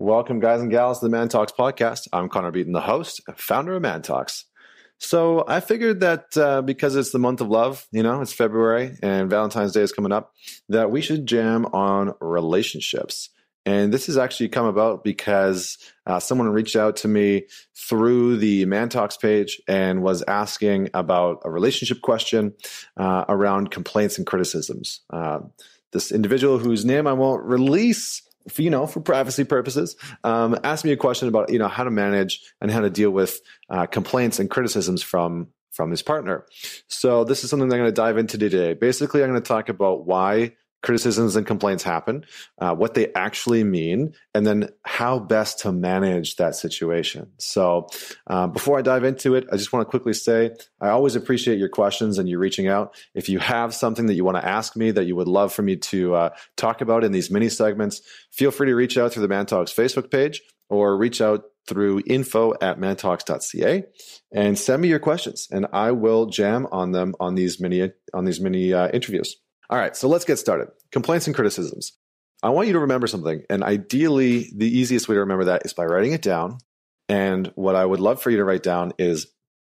Welcome, guys and gals, to the Man Talks podcast. I'm Connor Beaton, the host, founder of Man Talks. So I figured that uh, because it's the month of love, you know, it's February and Valentine's Day is coming up, that we should jam on relationships. And this has actually come about because uh, someone reached out to me through the Man Talks page and was asking about a relationship question uh, around complaints and criticisms. Uh, this individual whose name I won't release for, you know, for privacy purposes, um, asked me a question about, you know, how to manage and how to deal with uh, complaints and criticisms from from his partner. So this is something I'm going to dive into today. Basically, I'm going to talk about why criticisms and complaints happen, uh, what they actually mean, and then how best to manage that situation. So, uh, before I dive into it, I just want to quickly say I always appreciate your questions and you reaching out. If you have something that you want to ask me that you would love for me to uh, talk about in these mini segments, feel free to reach out through the Man Talks Facebook page or reach out through info at mantalks.ca and send me your questions and I will jam on them on these mini on these mini uh, interviews. All right, so let's get started. Complaints and criticisms. I want you to remember something, and ideally, the easiest way to remember that is by writing it down. And what I would love for you to write down is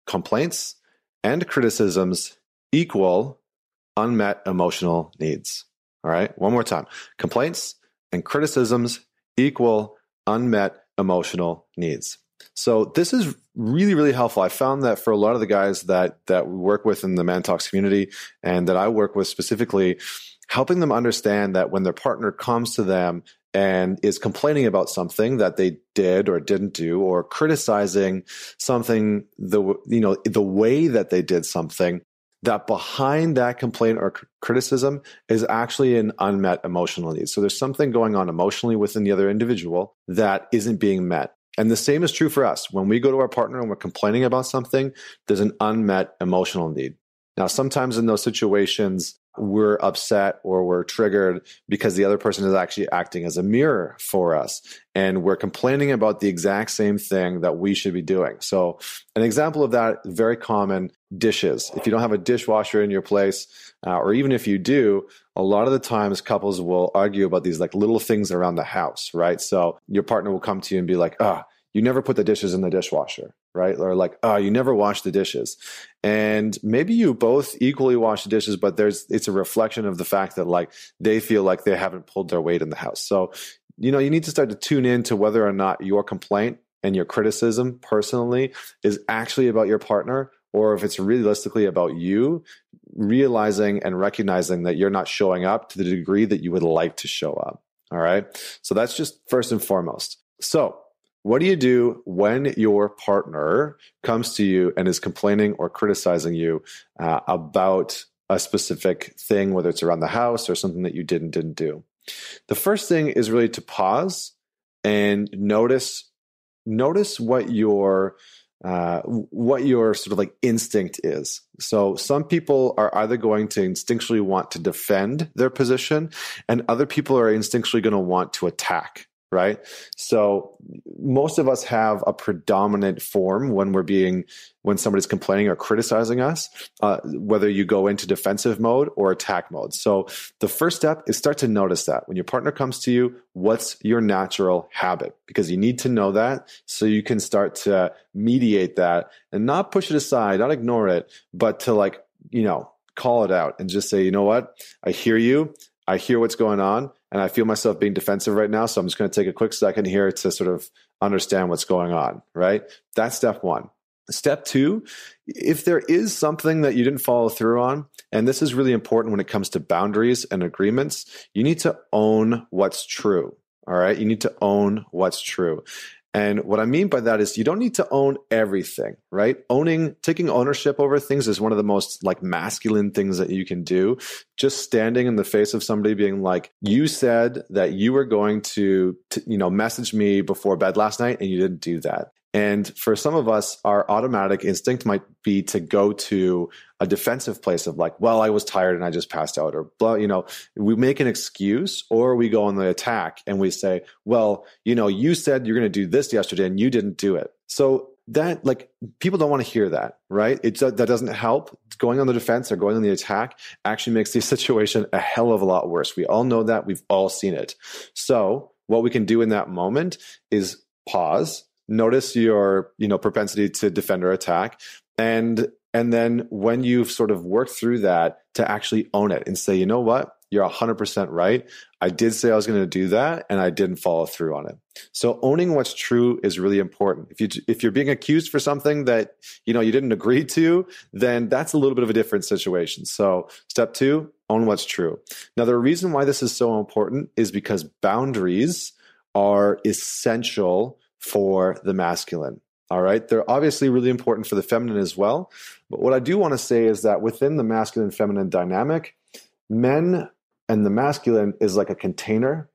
complaints and criticisms equal unmet emotional needs. All right, one more time. Complaints and criticisms equal unmet emotional needs. So this is really, really helpful. I found that for a lot of the guys that that we work with in the Man Talks community and that I work with specifically, helping them understand that when their partner comes to them and is complaining about something that they did or didn't do or criticizing something the you know the way that they did something that behind that complaint or criticism is actually an unmet emotional need. So there's something going on emotionally within the other individual that isn't being met. And the same is true for us. When we go to our partner and we're complaining about something, there's an unmet emotional need. Now, sometimes in those situations, we're upset or we're triggered because the other person is actually acting as a mirror for us. And we're complaining about the exact same thing that we should be doing. So, an example of that, very common dishes. If you don't have a dishwasher in your place, uh, or even if you do, a lot of the times couples will argue about these like little things around the house, right? So, your partner will come to you and be like, ah, oh, you never put the dishes in the dishwasher, right? Or like, oh, you never wash the dishes. And maybe you both equally wash the dishes, but there's it's a reflection of the fact that like they feel like they haven't pulled their weight in the house. So, you know, you need to start to tune in to whether or not your complaint and your criticism personally is actually about your partner or if it's realistically about you realizing and recognizing that you're not showing up to the degree that you would like to show up. All right. So that's just first and foremost. So what do you do when your partner comes to you and is complaining or criticizing you uh, about a specific thing, whether it's around the house or something that you did and didn't do? The first thing is really to pause and notice notice what your uh, what your sort of like instinct is. So some people are either going to instinctually want to defend their position, and other people are instinctually going to want to attack right? So most of us have a predominant form when we're being when somebody's complaining or criticizing us, uh, whether you go into defensive mode or attack mode. So the first step is start to notice that when your partner comes to you, what's your natural habit? Because you need to know that so you can start to mediate that and not push it aside, not ignore it, but to like you know call it out and just say, you know what, I hear you. I hear what's going on and I feel myself being defensive right now. So I'm just going to take a quick second here to sort of understand what's going on, right? That's step one. Step two, if there is something that you didn't follow through on, and this is really important when it comes to boundaries and agreements, you need to own what's true. All right. You need to own what's true. And what I mean by that is you don't need to own everything, right? Owning, taking ownership over things is one of the most like masculine things that you can do. Just standing in the face of somebody being like, you said that you were going to, to you know, message me before bed last night and you didn't do that. And for some of us, our automatic instinct might be to go to a defensive place of like, well, I was tired and I just passed out, or blah, you know, we make an excuse or we go on the attack and we say, well, you know, you said you're going to do this yesterday and you didn't do it. So that like people don't want to hear that, right? It that doesn't help. Going on the defense or going on the attack actually makes the situation a hell of a lot worse. We all know that. We've all seen it. So what we can do in that moment is pause, notice your, you know, propensity to defend or attack, and and then when you've sort of worked through that, to actually own it and say, you know what? You're 100% right. I did say I was going to do that and I didn't follow through on it. So owning what's true is really important. If you if you're being accused for something that, you know, you didn't agree to, then that's a little bit of a different situation. So, step 2, own what's true. Now, the reason why this is so important is because boundaries are essential for the masculine. All right. They're obviously really important for the feminine as well. But what I do want to say is that within the masculine feminine dynamic, men and the masculine is like a container.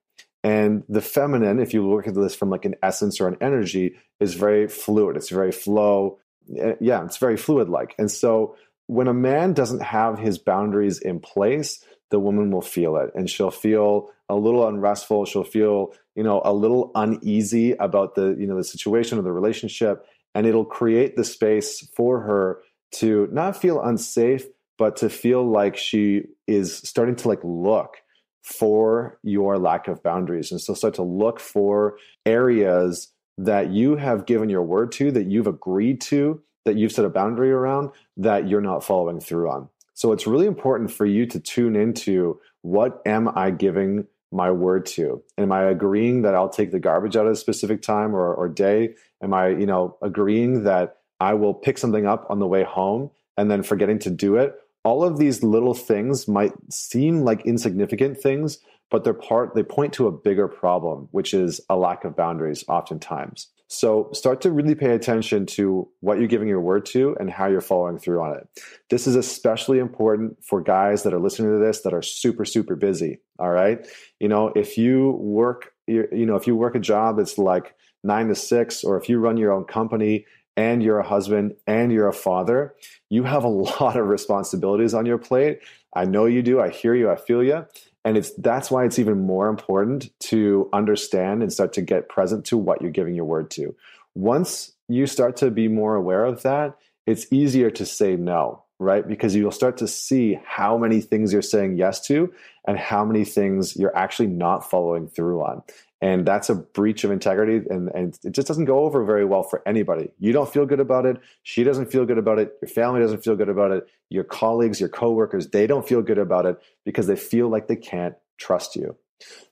And the feminine, if you look at this from like an essence or an energy, is very fluid. It's very flow. Eh, yeah, it's very fluid like. And so when a man doesn't have his boundaries in place, the woman will feel it and she'll feel a little unrestful. She'll feel, you know, a little uneasy about the, you know, the situation or the relationship. And it'll create the space for her to not feel unsafe, but to feel like she is starting to like look for your lack of boundaries and so start to look for areas that you have given your word to, that you've agreed to, that you've set a boundary around that you're not following through on. So it's really important for you to tune into what am I giving my word to? Am I agreeing that I'll take the garbage out at a specific time or, or day? Am I, you know, agreeing that I will pick something up on the way home and then forgetting to do it? All of these little things might seem like insignificant things, but they're part they point to a bigger problem, which is a lack of boundaries oftentimes. So start to really pay attention to what you're giving your word to and how you're following through on it. This is especially important for guys that are listening to this that are super, super busy. All right. You know, if you work, you know, if you work a job that's like nine to six, or if you run your own company and you're a husband and you're a father, you have a lot of responsibilities on your plate. I know you do. I hear you. I feel you and it's that's why it's even more important to understand and start to get present to what you're giving your word to. Once you start to be more aware of that it's easier to say no right? Because you'll start to see how many things you're saying yes to and how many things you're actually not following through on. And that's a breach of integrity and, and it just doesn't go over very well for anybody. You don't feel good about it. She doesn't feel good about it. Your family doesn't feel good about it. Your colleagues your coworkers they don't feel good about it because they feel like they can't trust you.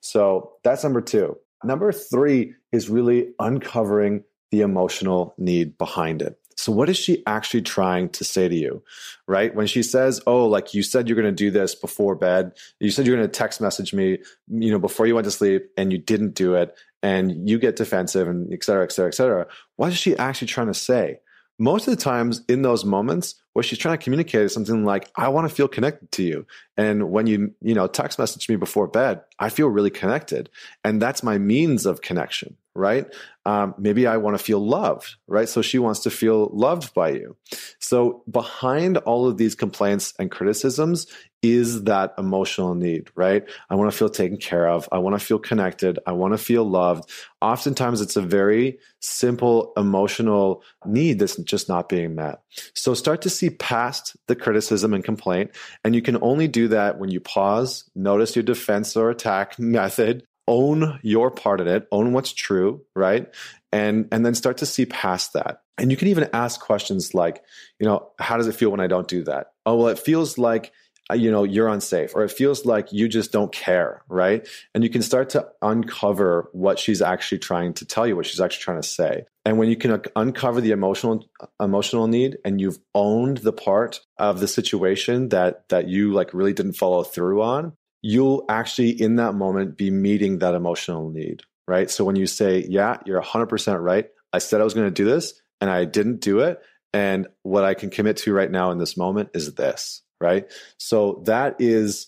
So that's number two. Number three is really uncovering the emotional need behind it so, what is she actually trying to say to you, right? When she says, "Oh, like you said you're going to do this before bed, you said you're going to text message me, you know, before you went to sleep, and you didn't do it, and you get defensive, and et cetera, et cetera, et cetera." What is she actually trying to say? Most of the times in those moments, what she's trying to communicate is something like, "I want to feel connected to you," and when you, you know, text message me before bed, I feel really connected, and that's my means of connection right? Um, maybe I want to feel loved, right? So she wants to feel loved by you. So behind all of these complaints and criticisms is that emotional need, right? I want to feel taken care of. I want to feel connected. I want to feel loved. Oftentimes it's a very simple emotional need that's just not being met. So start to see past the criticism and complaint. And you can only do that when you pause, notice your defense or attack method, own your part in it, own what's true, right? And and then start to see past that. And you can even ask questions like, you know, how does it feel when I don't do that? Oh, well, it feels like uh, you know you're unsafe or it feels like you just don't care right and you can start to uncover what she's actually trying to tell you what she's actually trying to say and when you can uncover the emotional emotional need and you've owned the part of the situation that that you like really didn't follow through on you'll actually in that moment be meeting that emotional need, right? So when you say, yeah, you're 100% right. I said I was going to do this and I didn't do it. And what I can commit to right now in this moment is this, right? So that is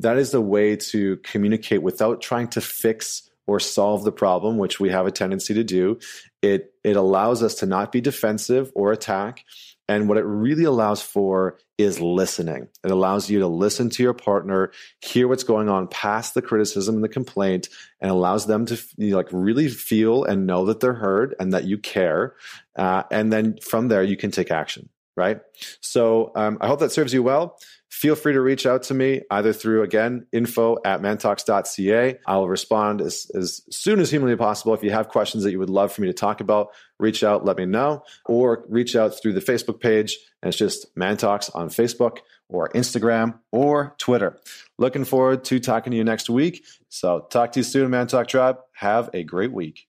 that is the way to communicate without trying to fix or solve the problem, which we have a tendency to do. It it allows us to not be defensive or attack. And what it really allows for is listening. It allows you to listen to your partner, hear what's going on past the criticism and the complaint, and allows them to you know, like really feel and know that they're heard and that you care. Uh, and then from there, you can take action. Right. So um, I hope that serves you well. Feel free to reach out to me either through, again, info at mantalks.ca. I'll respond as, as soon as humanly possible. If you have questions that you would love for me to talk about, reach out, let me know, or reach out through the Facebook page. And it's just Man Talks on Facebook or Instagram or Twitter. Looking forward to talking to you next week. So talk to you soon, Man Talk Tribe. Have a great week.